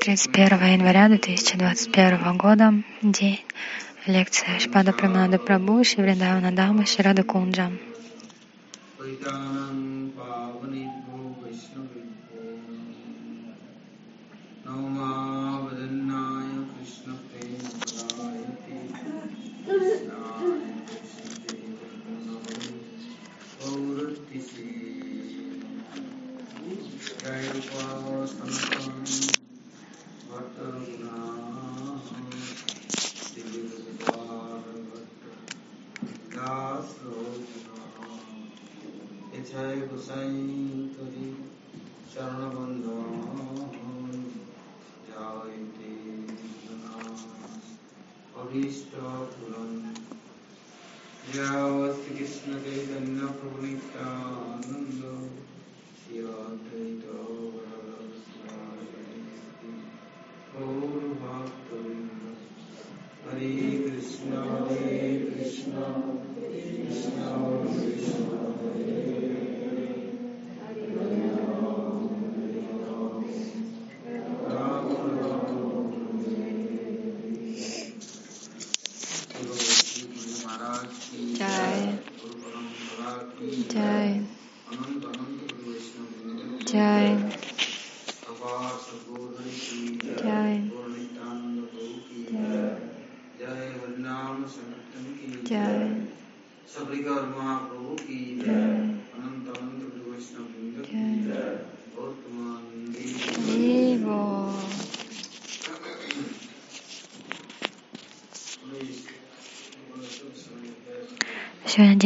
31 января 2021 года, день, лекция Шпада Прамада Прабhu, Шивриндавана Дама, Ширада Кунджа.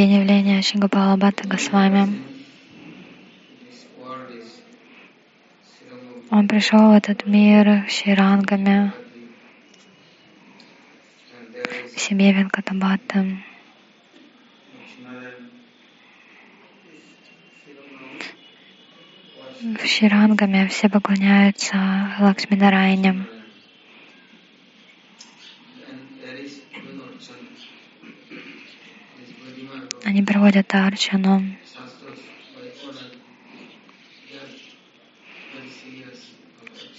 День явления Шингапала Бхатта Госвами. Он пришел в этот мир ширангами в семье Венкатабхатта. В Ширангаме все поклоняются Лакшминарайням. Они проводят арчану.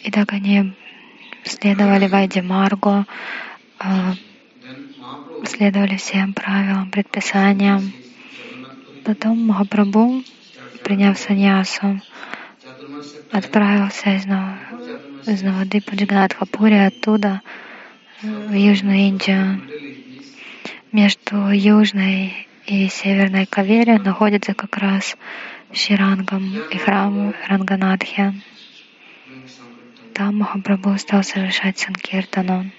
И так они следовали Вайде Маргу, а, следовали всем правилам, предписаниям. Потом Махапрабху, приняв саньясу, отправился из, Нав... из Навадипа Джаганатхапури оттуда в Южную Индию. Между Южной и Северной Кавери находится как раз Ширангам и храм Ранганадхи. Там Махапрабху стал совершать санкиртану.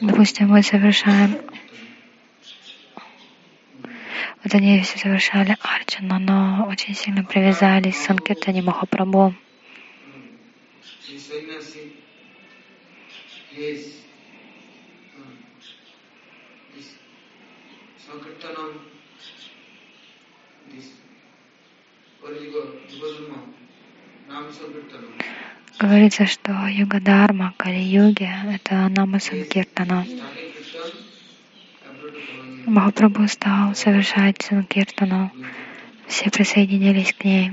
Допустим, мы совершаем вот они все совершали арчану, но очень сильно привязались к Санкиртане Махапрабху. Говорится, что юга Дharma, Кали-юги — это Нама Санкиртана. Махапрабху стал совершать Санкиртану. Все присоединились к ней.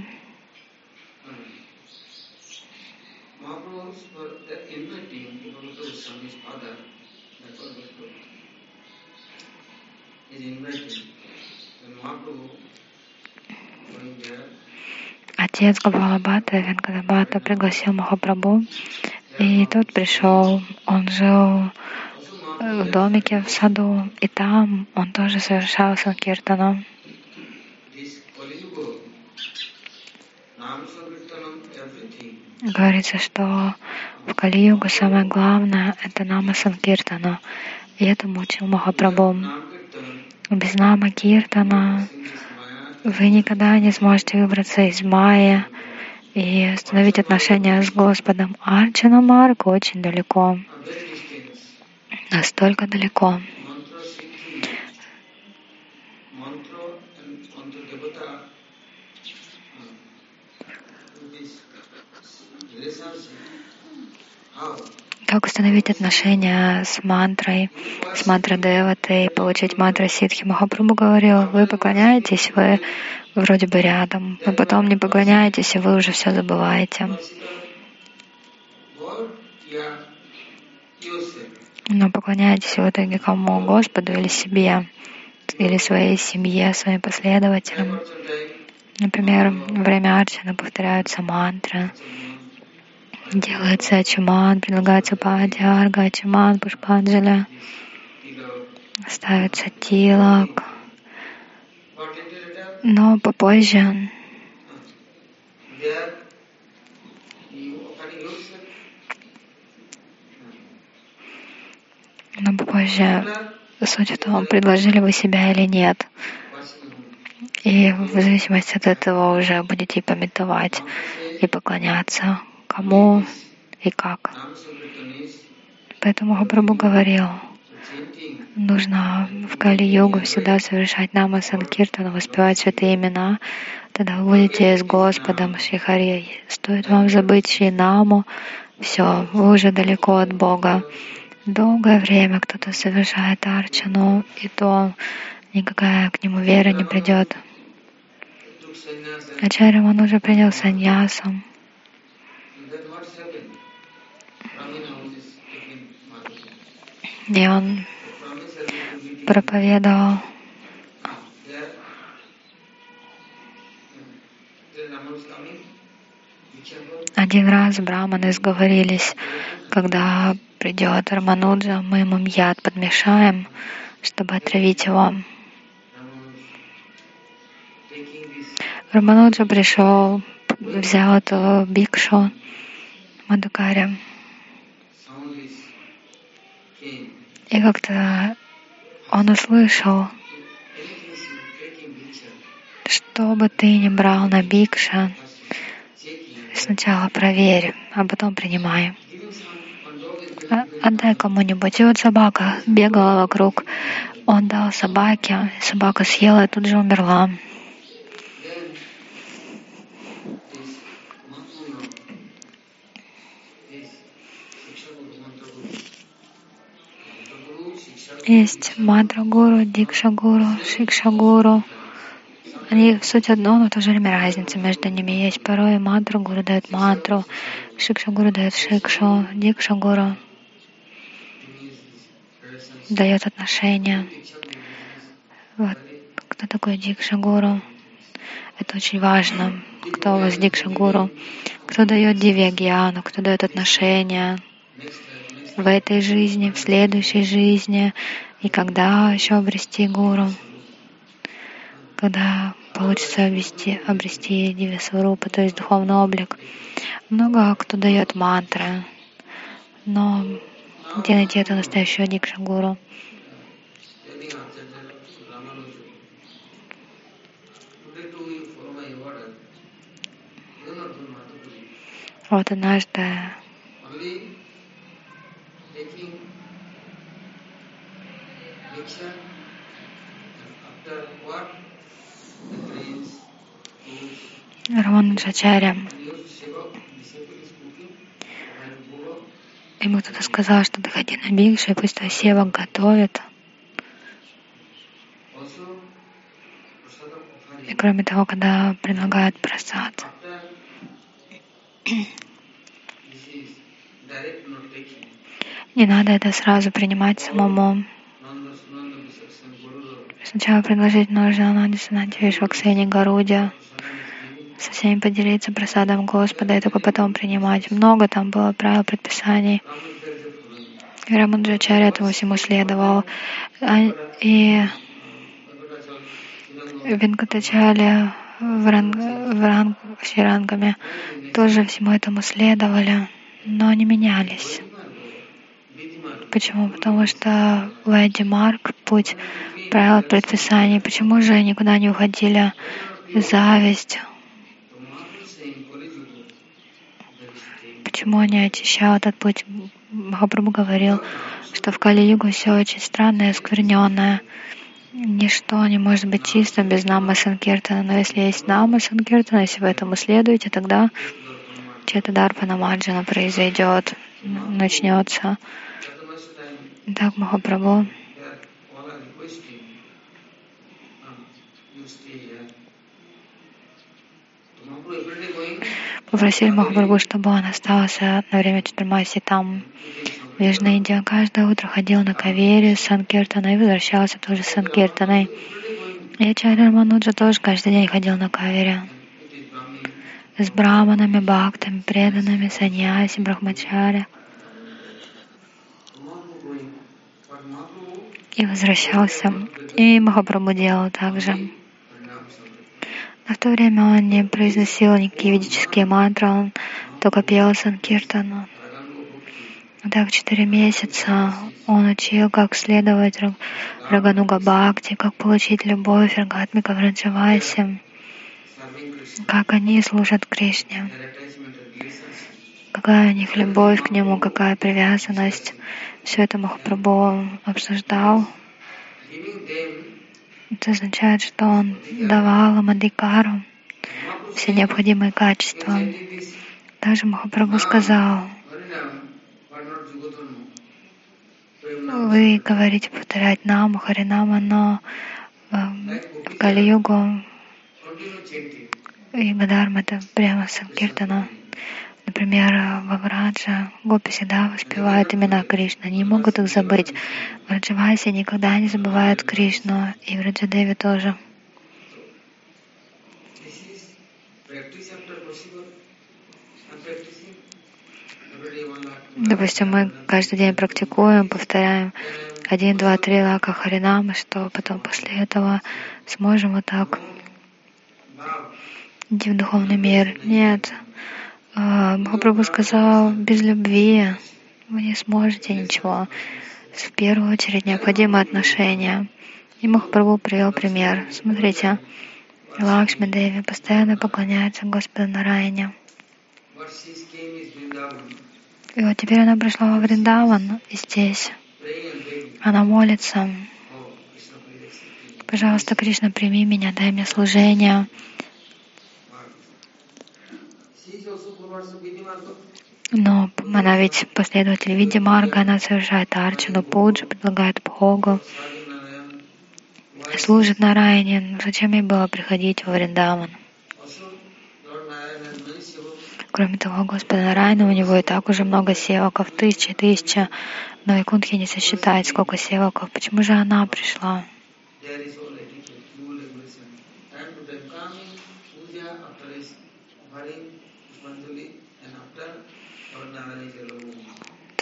Отец Габалабата, Венкадабата пригласил Махапрабху, и тот пришел. Он жил в домике в саду, и там он тоже совершал санкиртану. Говорится, что в Кали-югу самое главное — это нама санкиртана. И этому учил Махапрабху. Без нама киртана вы никогда не сможете выбраться из майя и установить отношения с Господом. Арчана Марк очень далеко настолько далеко. Как установить отношения с мантрой, с мантрой Деватой, получить мантру Ситхи? Махапрабху говорил, вы поклоняетесь, вы вроде бы рядом, но потом не поклоняетесь, и вы уже все забываете. Но поклоняетесь в итоге кому? Господу или себе, или своей семье, своим последователям. Например, во время арчана повторяются мантры, делается ачиман, предлагается падиарга, ачиман, пушпанджаля, ставится тилак. Но попозже но попозже суть в том, предложили вы себя или нет. И в зависимости от этого уже будете пометовать и поклоняться кому и как. Поэтому Махапрабху говорил, нужно в Кали-йогу всегда совершать нама санкиртану, воспевать святые имена, тогда вы будете с Господом Шихари. Стоит вам забыть Шри-наму, все, вы уже далеко от Бога. Долгое время кто-то совершает арчану, и то никакая к нему вера не придет. Ачарья он уже принял саньясом. И он проповедовал один раз браманы сговорились, когда придет Рамануджа, мы ему яд подмешаем, чтобы отравить его. Рамануджа пришел, взял эту бикшу Мадукари. И как-то он услышал, что бы ты ни брал на бикша, сначала проверь, а потом принимай. Отдай кому-нибудь. И вот собака бегала вокруг. Он дал собаке, собака съела и тут же умерла. Есть мантра гуру, дикша гуру, шикша гуру. Они суть одно, но в то же время разница между ними есть. Порой мантра гуру дает мантру, шикша гуру дает шикшу, дикша гуру дает отношения. Вот. Кто такой дикша гуру? Это очень важно. Кто у вас дикша гуру? Кто дает дивьягьяну, кто дает отношения в этой жизни, в следующей жизни, и когда еще обрести гуру, когда получится обрести, обрести дивисварупа, то есть духовный облик. Много кто дает мантры, но где найти это настоящего дикша гуру? Вот однажды Рамануджачаря ему кто-то сказал, что доходи на бикшу, и пусть твой севак готовит. И кроме того, когда предлагают просад, не надо это сразу принимать самому. Сначала предложить нужно Ананди Сананти Вишваксени Гарудя, со всеми поделиться просадом Господа и только потом принимать. Много там было правил, предписаний. И Раманджачаря этому всему следовал. А, и Венкатачали в, ранг, в ранг, Ширангами тоже всему этому следовали, но они менялись. Почему? Потому что Вайди Марк, путь правил предписаний, почему же никуда не уходили зависть? Почему они очищают этот путь? Махапрабху говорил, что в Кали-югу все очень странное, оскверненное. Ничто не может быть чистым без нама санкиртана. Но если есть нама санкиртана, если вы этому следуете, тогда чета дарпана маджана произойдет. начнется. Так Махапрабху попросили Махапрабху, чтобы он остался на время Чатурмаси там. В Южной Индии каждое утро ходил на кавере с Санкиртаной и возвращался тоже с Санкиртаной. И Ачарья Мануджа тоже каждый день ходил на кавере с браманами, бхактами, преданными, саньяси, брахмачари. И возвращался. И Махапрабху делал также. Но в то время он не произносил никакие ведические мантры, он только пел Санкиртану. Так четыре месяца он учил, как следовать Рагануга Бхакти, как получить любовь Рагатмика Враджаваси, как они служат Кришне, какая у них любовь к нему, какая привязанность. Все это Махапрабху обсуждал. Это означает, что он давал им адикару все необходимые качества. Также Махапрабху сказал, вы говорите повторять наму, харинама, но э, в Кали-югу и Гадарма это прямо Санкиртана. Например, во Враджа гопи всегда воспевают имена Кришны, они могут их забыть. В Раджавасе никогда не забывают Кришну, и в Раджадеве тоже. Допустим, мы каждый день практикуем, повторяем один, два, три лака харинамы, что потом после этого сможем вот так идти в духовный мир. Нет. Махапрабху сказал, без любви вы не сможете ничего. В первую очередь необходимы отношения. И Махапрабху привел пример. Смотрите, Лакшми Деви постоянно поклоняется Господу Нараяне. И вот теперь она пришла во Вриндаван, и здесь она молится. Пожалуйста, Кришна, прими меня, дай мне служение. Но она ведь последователь Види Марга, она совершает арчану, пуджу, предлагает Богу, служит на Нарайне. Зачем ей было приходить во Вриндаван? Кроме того, Господа Нарайна, у него и так уже много севаков, тысячи, тысяча, но и Кунтхи не сосчитает, сколько севаков. Почему же она пришла?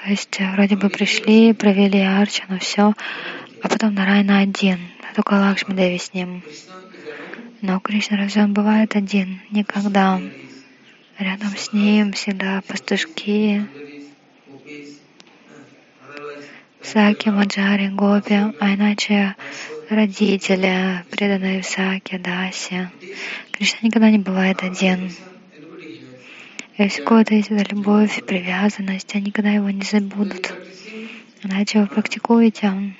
То есть э, вроде бы пришли, провели арчану, все, а потом Нарайна один, только Лакшми Деви с ним. Но Кришна разве он бывает один? Никогда. Рядом с ним всегда пастушки, Саки, Маджари, Гопи, а иначе родители, преданные Саки, Даси. Кришна никогда не бывает один. Если у кого-то есть эта любовь, привязанность, они никогда его не забудут. Иначе вы практикуете.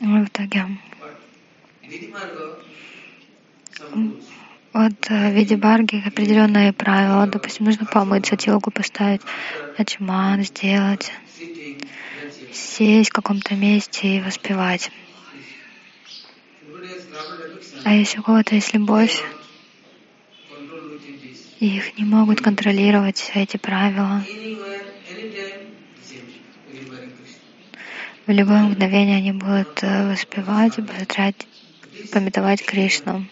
В итоге вот э, в виде барги определенные правила. Допустим, нужно помыться, телку поставить, ачман сделать, сесть в каком-то месте и воспевать. А если у кого-то есть любовь, их не могут контролировать эти правила. В любое мгновение они будут э, воспевать будут пометовать Кришну.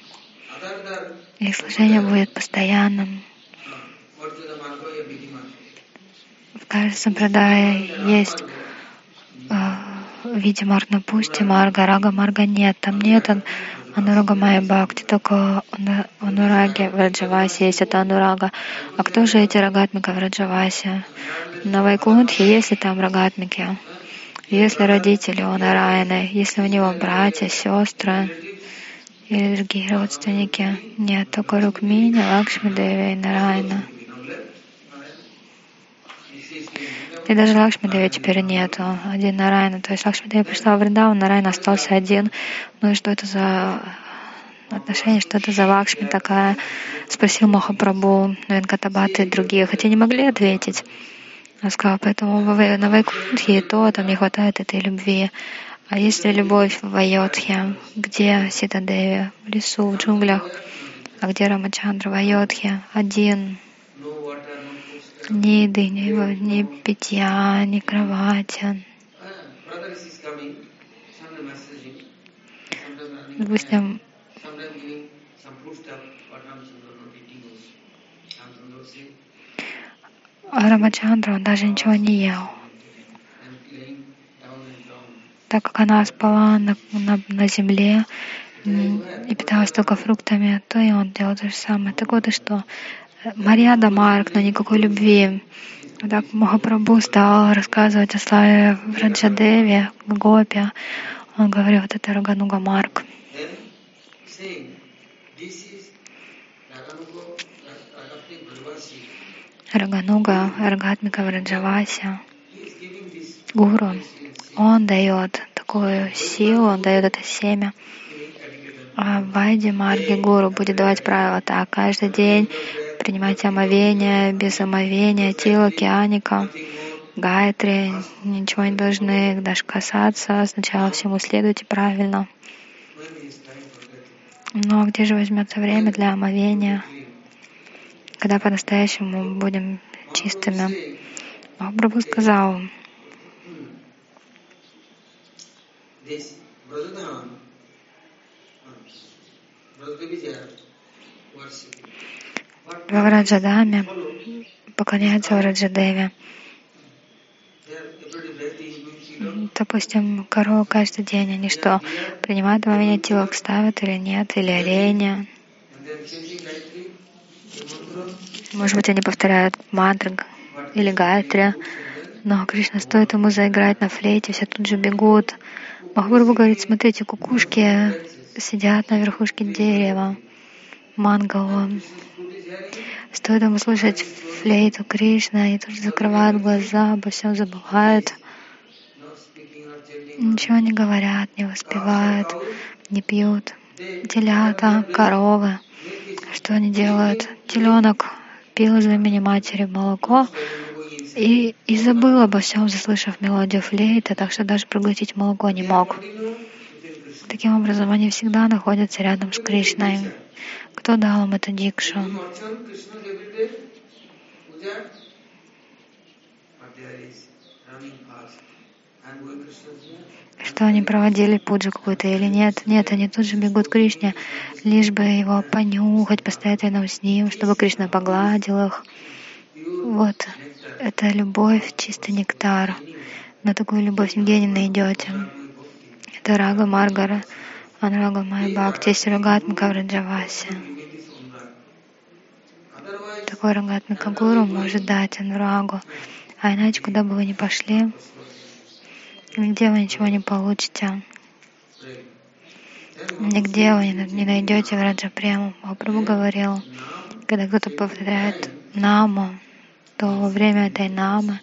Их служение будет постоянным. В каждом сампрадае есть виде Марнапусти, Марга, Рага, Марга нет. Там нет Анурага Майя Бхакти, только Анураги в Раджавасе есть это Анурага. А кто же эти рагатмика в Раджавасе? На Вайкунтхе есть ли там рагатмики? Если родители у Нараяны, если у него братья, сестры или другие родственники, нет, только Рукмини, Лакшми Деви и Нараяна. И даже Лакшми Деви теперь нету, один Нарайна. То есть Лакшми Деви пришла в Вриндаван, Нарайна остался один. Ну и что это за отношение, что это за Лакшми такая? Спросил Махапрабху, Венкатабаты и другие, хотя не могли ответить. Он сказал, поэтому на Вайкунтхе и то там не хватает этой любви. А есть ли любовь в Айодхе? Где Ситадеви? В лесу, в джунглях. А где Рамачандра в Айодхе? Один. Ни еды, ни, ни питья, ни кровати. Допустим, Рамачандра, он даже ничего не ел. Так как она спала на, на, на земле и питалась только фруктами, то и он делал то же самое. Так вот и что? Марьяда Марк, но никакой любви. Так Махапрабху стал рассказывать о славе Раджадеве, Гопе. Он говорил, вот это Рагануга Марк. Рагануга, Рагатмика Враджавася, Гуру, он дает такую силу, он дает это семя. А Вайди Марги Гуру будет давать правила так. Каждый день принимать омовение, без омовения, тила, кианика, гайтри, ничего не должны даже касаться. Сначала всему следуйте правильно. Но где же возьмется время для омовения? когда по-настоящему будем чистыми. Махапрабху сказал, в Враджадаме поклоняются Враджадеве. Допустим, корову каждый день, они что, принимают во меня тилок, ставят или нет, или оленя. Может быть, они повторяют мантры или гайтри, но Кришна стоит ему заиграть на флейте, все тут же бегут. Махапрабху говорит, смотрите, кукушки сидят на верхушке дерева, мангала. Стоит ему слушать флейту Кришна, и тут же закрывают глаза, обо всем забывают. Ничего не говорят, не воспевают, не пьют. Телята, коровы. Что они делают? Теленок пил из имени матери молоко и, и забыл обо всем, заслышав мелодию флейта, так что даже проглотить молоко не мог. Таким образом, они всегда находятся рядом с Кришной. Кто дал им эту дикшу? что они проводили пуджу какую-то или нет. Нет, они тут же бегут к Кришне, лишь бы его понюхать, поставить рядом с ним, чтобы Кришна погладил их. Вот, это любовь, чистый нектар. На такую любовь нигде не найдете. Это Рага Маргара, Анрага Майя Бхакти, Сирагатмика Враджаваси. Такой Рагатмика Гуру может дать Анурагу. А иначе, куда бы вы ни пошли, Нигде вы ничего не получите. Нигде вы не найдете Враджа Прему. Махапрабху говорил, когда кто-то повторяет наму, то во время этой намы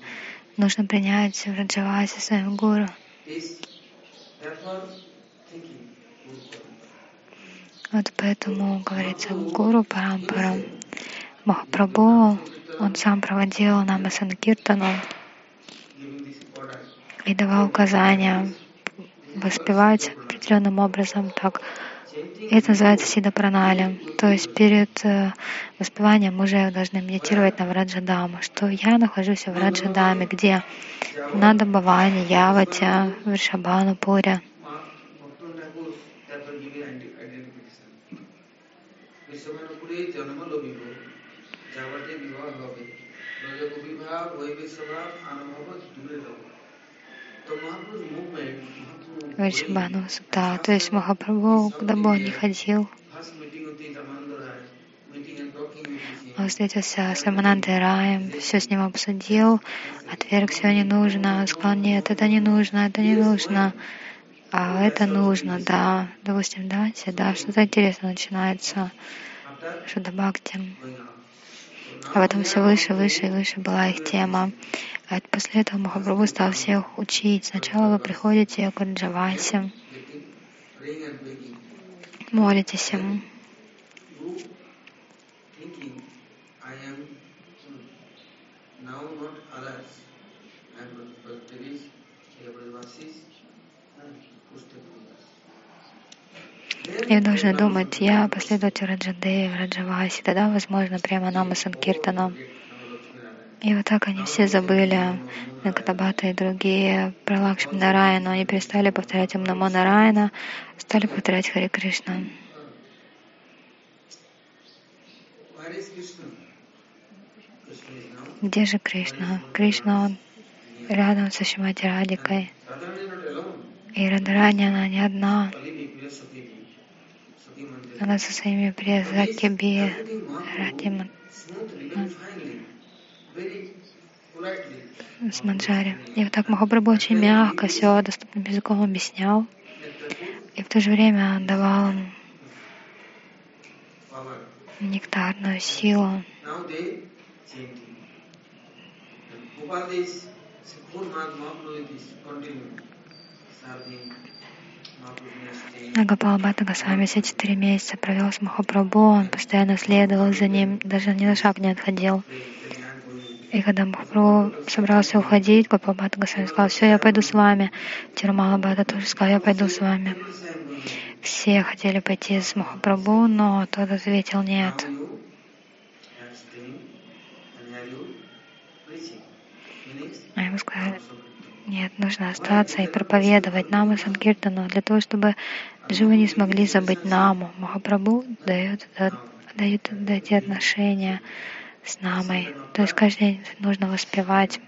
нужно принять Враджаваси своим гуру. Вот поэтому говорится Гуру Парампарам. Махапрабху, он сам проводил нам Санкиртану, и давал указания воспевать определенным образом так. Это называется сида пранали. То есть перед э, воспеванием мы уже должны медитировать на Враджадаму, что я нахожусь в Враджадаме, где? На Дабаване, Явате, Вришабану, Пуре. Вайшабану Сutta. То есть Махапрабху, куда бы он ни ходил, он встретился с Раманандой Раем, все с ним обсудил, отверг все не нужно, сказал, нет, это не нужно, это не нужно, а это нужно, да, допустим, да, да, что-то интересное начинается, что-то бхакти. А потом все выше, выше и выше была их тема. А после этого Махапрабху стал всех учить. Сначала вы приходите к Раджавасе, молитесь ему. И должны думать, я последователь Раджадеев, Раджаваси, тогда возможно прямо Нама Санкиртана. И вот так они все забыли Накатабата и другие про Лакшми Нараяну. Они перестали повторять им Намо Нараяна, стали повторять Хари Кришна. Где же Кришна? Кришна, он рядом со Шимати Радикой. И Радарани, она не одна. Она со своими Приясакиби, Радиман с Манджари. И вот так Махапрабху очень мягко все доступным языком объяснял. И в то же время давал им нектарную силу. Нагапал Бхатта Госвами все четыре месяца провел с Махапрабху, он постоянно следовал за ним, даже ни на шаг не отходил. И когда Махапрабху собрался уходить, Гопалбхата Госвами сказал, все, я пойду с вами. Тирумала Бхата тоже сказал, я пойду с вами. Все хотели пойти с Махапрабху, но тот ответил нет. А ему сказали, нет, нужно остаться и проповедовать Наму Санкиртану для того, чтобы живы не смогли забыть Наму. Махапрабху дает, дает, дает эти отношения с Намой. То есть каждый день нужно воспевать.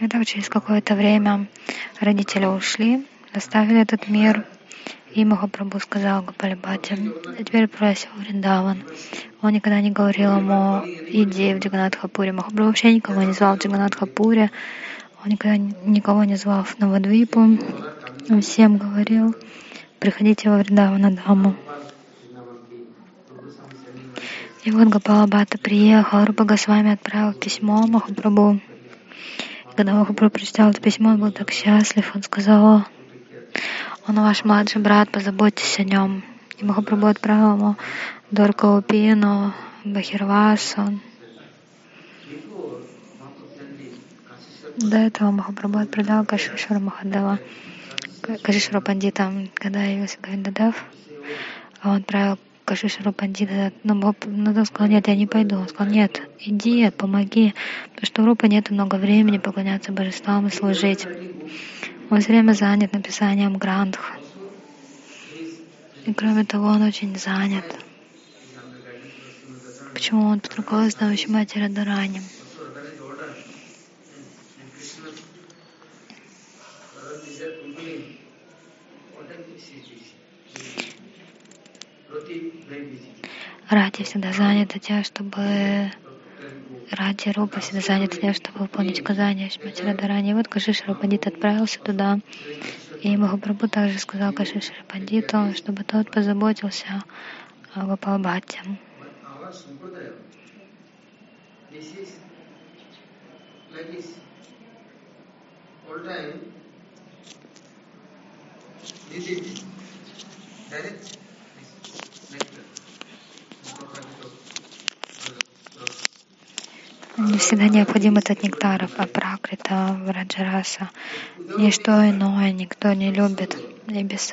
И так через какое-то время родители ушли, оставили этот мир. И Махапрабху сказал Гапалибхати, а теперь просил Вриндаван. Он никогда не говорил ему, иди в Джаганатхапуре. Махапрабху вообще никого не звал в Джаганатхапуре. Он никогда никого не звал в Навадвипу. Он всем говорил, приходите во Вриндавана Даму. И вот Гапалабхата приехал, Рупа Госвами отправил письмо Махапрабху. Когда Махапрабху прочитал это письмо, он был так счастлив. Он сказал, он ваш младший брат, позаботьтесь о нем. И Махапрабху отправил ему Доркаупину, Бахирвасу. До этого Махапрабху отправлял Кашишвара Махадева, Кашишвара Пандита, когда явился Гавиндадав, он отправил Кашишару Пандита, но, но он сказал, нет, я не пойду. Он сказал, нет, иди, помоги, потому что у Рупы нет много времени поклоняться божествам и служить. Он все время занят написанием грантх. И кроме того, он очень занят. Почему он под руководством Шимати Радарани? Ради всегда заняты тем, чтобы Ради Рупа всегда заняты тем, чтобы выполнить указания Шмати Радарани. И вот Кашишара Пандит отправился туда. И Махапрабху также сказал Кашишара Пандиту, чтобы тот позаботился о Гопалбхате. Direct всегда необходим этот нектар, а пракрита, враджараса. Ничто иное никто не любит. И без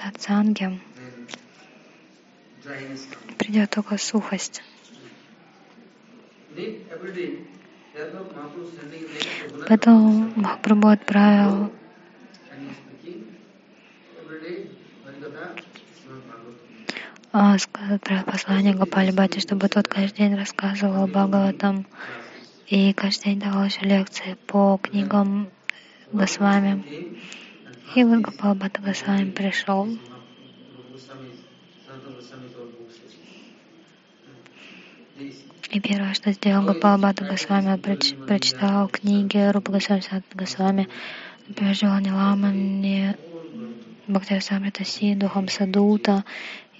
придет только сухость. Поэтому Махапрабху отправил отправил послание Гопали Бхати, чтобы тот каждый день рассказывал Бхагаватам и каждый день давал еще лекции по книгам Госвами. И вот Гопал Бхатта Госвами пришел. И первое, что сделал Гопал Бхатта Госвами, проч, прочитал книги Рупа Госвами, Сатта Госвами, например, Джолани Ламани, Бхактивасамрита Си, Духам Садута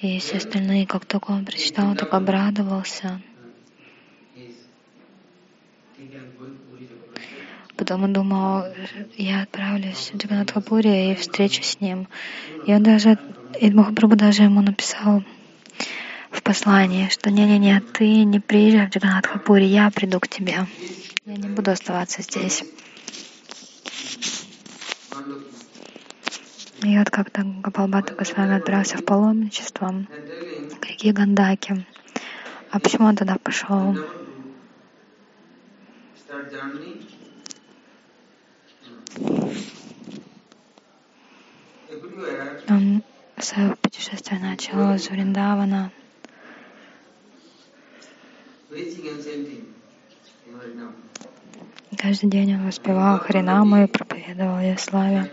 И все остальные, как только он прочитал, так обрадовался. Потом он думал, я отправлюсь в Джаганатхапури и встречу с ним. И он даже, и Махапрабху даже ему написал в послании, что не-не-не, ты не приезжай в Джаганатхапури, я приду к тебе. Я не буду оставаться здесь. И вот как-то Гапалбата Госвами отправился в паломничество к реке Гандаки. А почему он тогда пошел? Он свое путешествие начал с Вриндавана. Каждый день он воспевал Харинаму и проповедовал ее славе.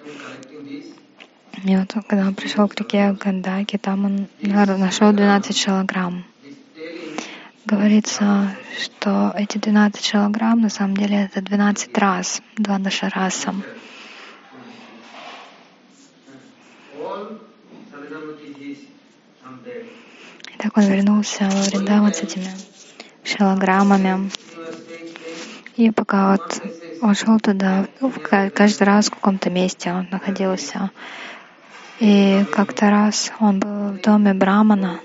И вот когда он пришел к реке Гандаки, там он нашел 12 шалограмм. Говорится, что эти 12 шалограмм на самом деле это 12 раз, два нашараса. И так он вернулся в Вриндаван с этими шалограммами. И пока вот он шел туда, ну, каждый раз в каком-то месте он находился. И как-то раз он был в доме Брамана.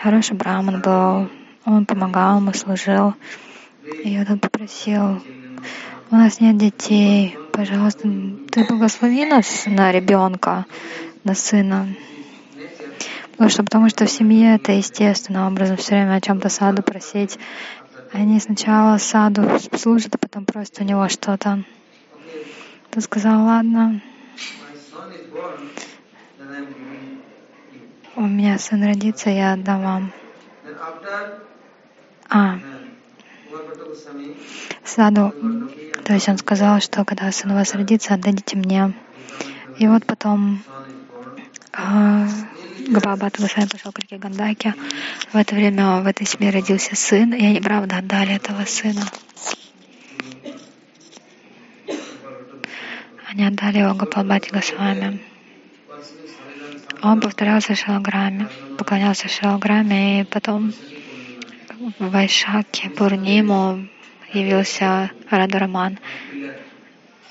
Хороший Браман был. Он помогал ему, служил. И вот он попросил, у нас нет детей, пожалуйста, ты благослови нас на ребенка, на сына. Потому что, потому что в семье это естественным образом все время о чем-то саду просить. Они сначала саду служат, а потом просят у него что-то. Ты сказал, ладно, у меня сын родится, я отдам вам. А, Саду, то есть он сказал, что когда сын у вас родится, отдадите мне. И вот потом а, Габабат Гусай пошел к реке Гандаки. В это время в этой семье родился сын, и они, правда, отдали этого сына. Они отдали его Гапалбати Госвами. Он повторялся в шалограмме, поклонялся в шалограмме, и потом в Вайшаке, Пурниму явился Радараман.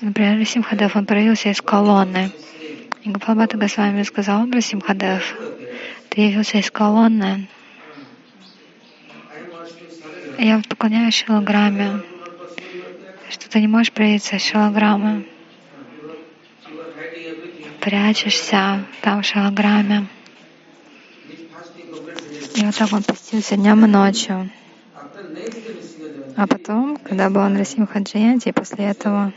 Например, Симхадев, он проявился из колонны. И Гапалбата Госвами сказал, Симхадев, ты явился из колонны. Я поклоняюсь шилограмме, что ты не можешь проявиться из шилограммы. Прячешься там в шилограмме. И вот так он постился днем и ночью. А потом, когда был Андрасим Хаджиянти, после этого,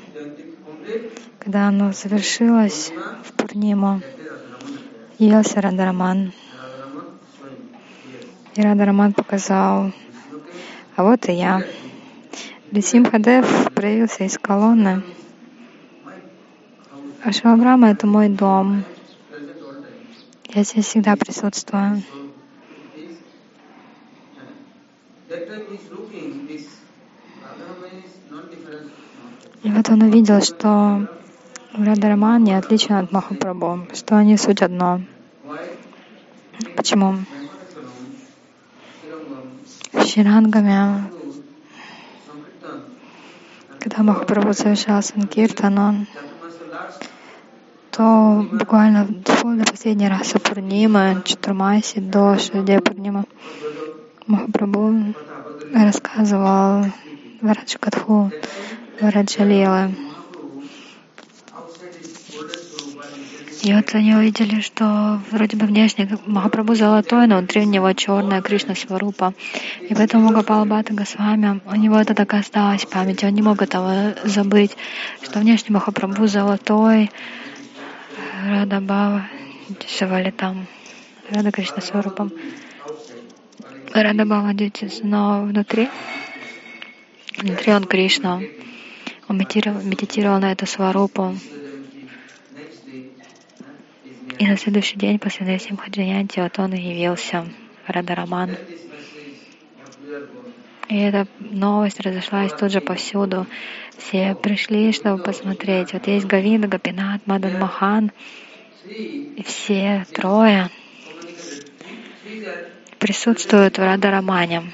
когда оно завершилось в Пурниму, явился Радараман. И Радараман показал, а вот и я. Лисим Хадев проявился из колонны. А Шиваграма — это мой дом. Я здесь всегда присутствую. И вот он увидел, что Радараман не отличен от Махапрабху, что они суть одно. Почему? В Ширангаме, когда Махапрабху совершал Санкиртан, он то буквально вплоть до последней расы Пурнима, Чатурмаси, до Шидея Пурнима, Махапрабху рассказывал Вараджакатху, Вараджалилы. И вот они увидели, что вроде бы внешне Махапрабху золотой, но внутри у него черная Кришна Сварупа. И поэтому Гапал Бхата Госвами, у него это так осталось в памяти, он не мог этого забыть, что внешне Махапрабху золотой, Рада Бава, дешевали там, Рада Кришна Сварупам. Рада Бава но внутри, внутри он Кришна. Он медитировал, медитировал на эту Сварупу. И на следующий день после Насим Хаджаянти вот он и явился, Радараман. И эта новость разошлась тут же повсюду. Все пришли, чтобы посмотреть. Вот есть Гавинда, Гапинат, Мадан Махан. Все трое присутствуют в Радарамане.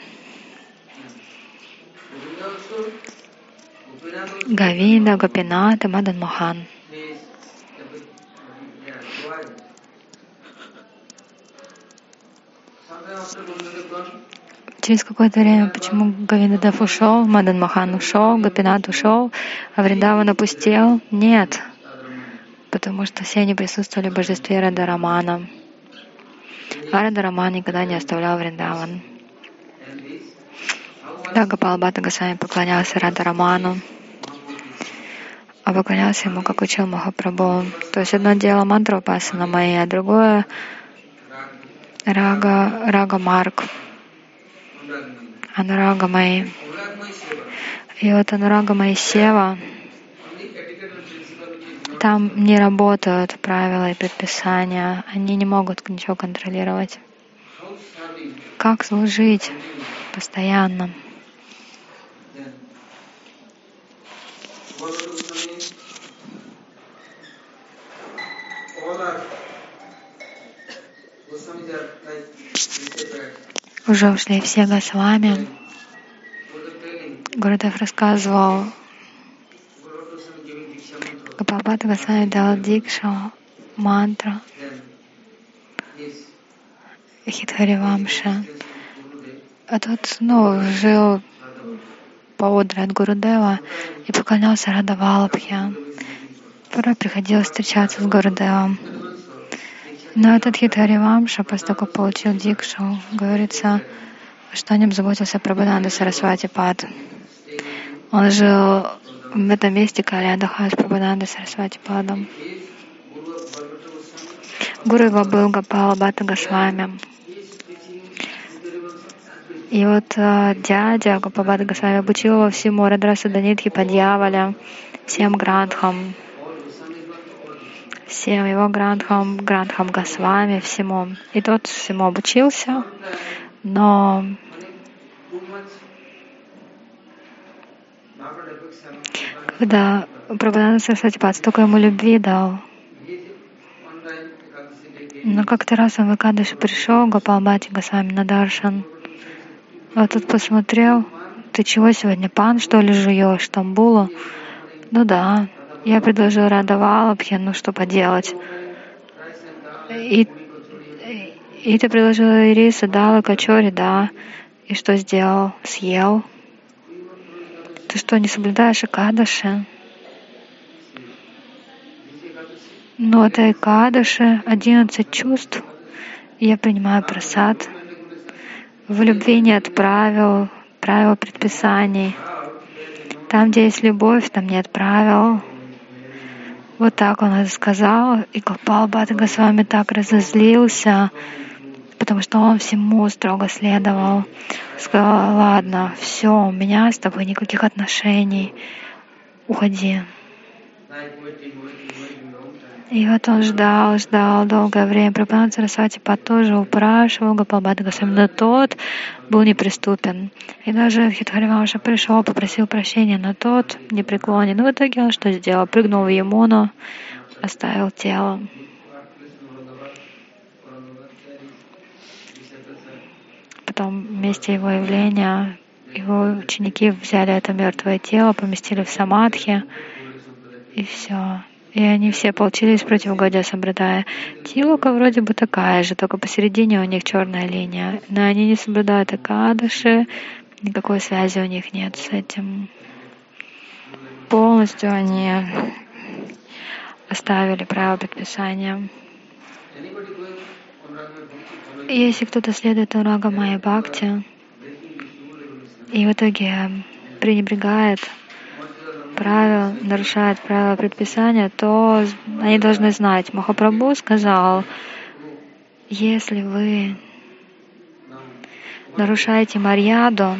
Гавинда, Гапинат и Мадан Мохан. Через какое-то время, почему Гавиндадев ушел, Мадан Махан ушел, Гапинат ушел, а Вриндаван опустел? Нет, потому что все они присутствовали в божестве Радарамана. А Радараман никогда не оставлял Вриндаван. Да, Гапал Бхатта Госвами поклонялся Радараману, а поклонялся ему, как учил Махапрабху. То есть одно дело мантра упасана моя, а другое рага, рага Марк. Анурага Май. И вот Анурага Май Сева, там не работают правила и предписания, они не могут ничего контролировать. Как служить постоянно? Уже ушли все Госвами. Гурудев рассказывал, Гапалбхата Госвами дал дикшу, мантру, Хитхаривамша. А тот ну, жил поодаль от Гурудева и поклонялся Радавалабхе. Порой приходилось встречаться с Гурудевом. Но этот того, как получил дикшу, говорится, что о нем заботился Прабхананда Сарасвати Пад. Он жил в этом месте Калядахаш Прабхананда Сарасвати Падом. Гуру его был Гапала Бата Госвами. И вот э, дядя Гапабада Госвами обучил его всему Радраса Данитхи Падьяваля, всем грантхам, всем его грантхам, грантхам Госвами, всему. И тот всему обучился, но когда Прабхананда Сарасвати столько ему любви дал, но как-то раз он в Экадыше пришел, Гопал Бати Госвами на Даршан, а тут посмотрел, ты чего сегодня, пан, что ли, жуешь, Тамбулу? Ну да, я предложил Радавалабхе, ну что поделать. И, и ты предложил ириса, дала качори, да. И что сделал? Съел. Ты что, не соблюдаешь Акадаши? Ну, это Акадаши, одиннадцать чувств. Я принимаю просад. В любви нет правил, правил предписаний. Там, где есть любовь, там нет правил. Вот так он это сказал, и Гопал Бхатта с вами так разозлился, потому что он всему строго следовал. Сказал, ладно, все, у меня с тобой никаких отношений, уходи. И вот он ждал, ждал долгое время. Прабханат Сарасвати Пад тоже упрашивал Гопалбхата Госвами, но тот был неприступен. И даже Хитхаривамша пришел, попросил прощения, но тот не преклонен. Но в итоге он что сделал? Прыгнул в Емуну, оставил тело. Потом месте его явления его ученики взяли это мертвое тело, поместили в самадхи, и все. И они все получились против Годя Самбрадая. Тилука вроде бы такая же, только посередине у них черная линия. Но они не соблюдают Акадыши, никакой связи у них нет с этим. Полностью они оставили право предписания. Если кто-то следует Урага Майя Бхакти и в итоге пренебрегает правил, нарушают правила предписания, то они должны знать. Махапрабху сказал, если вы нарушаете марьяду,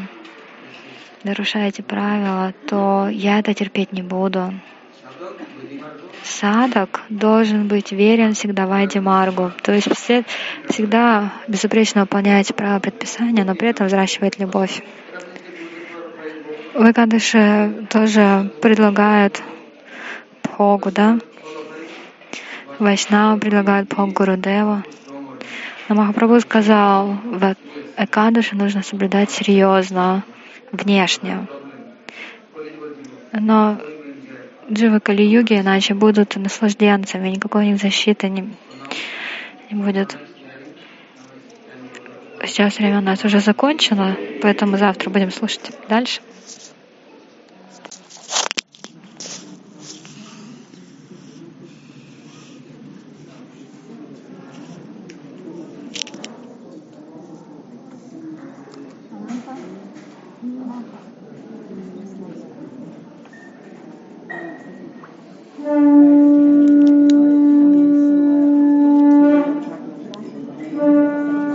нарушаете правила, то я это терпеть не буду. Садок должен быть верен всегда Вайди Маргу, то есть всегда безупречно выполнять правила предписания, но при этом взращивать любовь. В Экадыше тоже предлагают Бхогу, да? Вайшнава предлагают Бхогу Гурудеву. Но Махапрабху сказал, в Экадыше нужно соблюдать серьезно, внешне. Но дживы Кали-юги иначе будут наслажденцами, никакой у них защиты не, не будет. Сейчас время у нас уже закончено, поэтому завтра будем слушать дальше.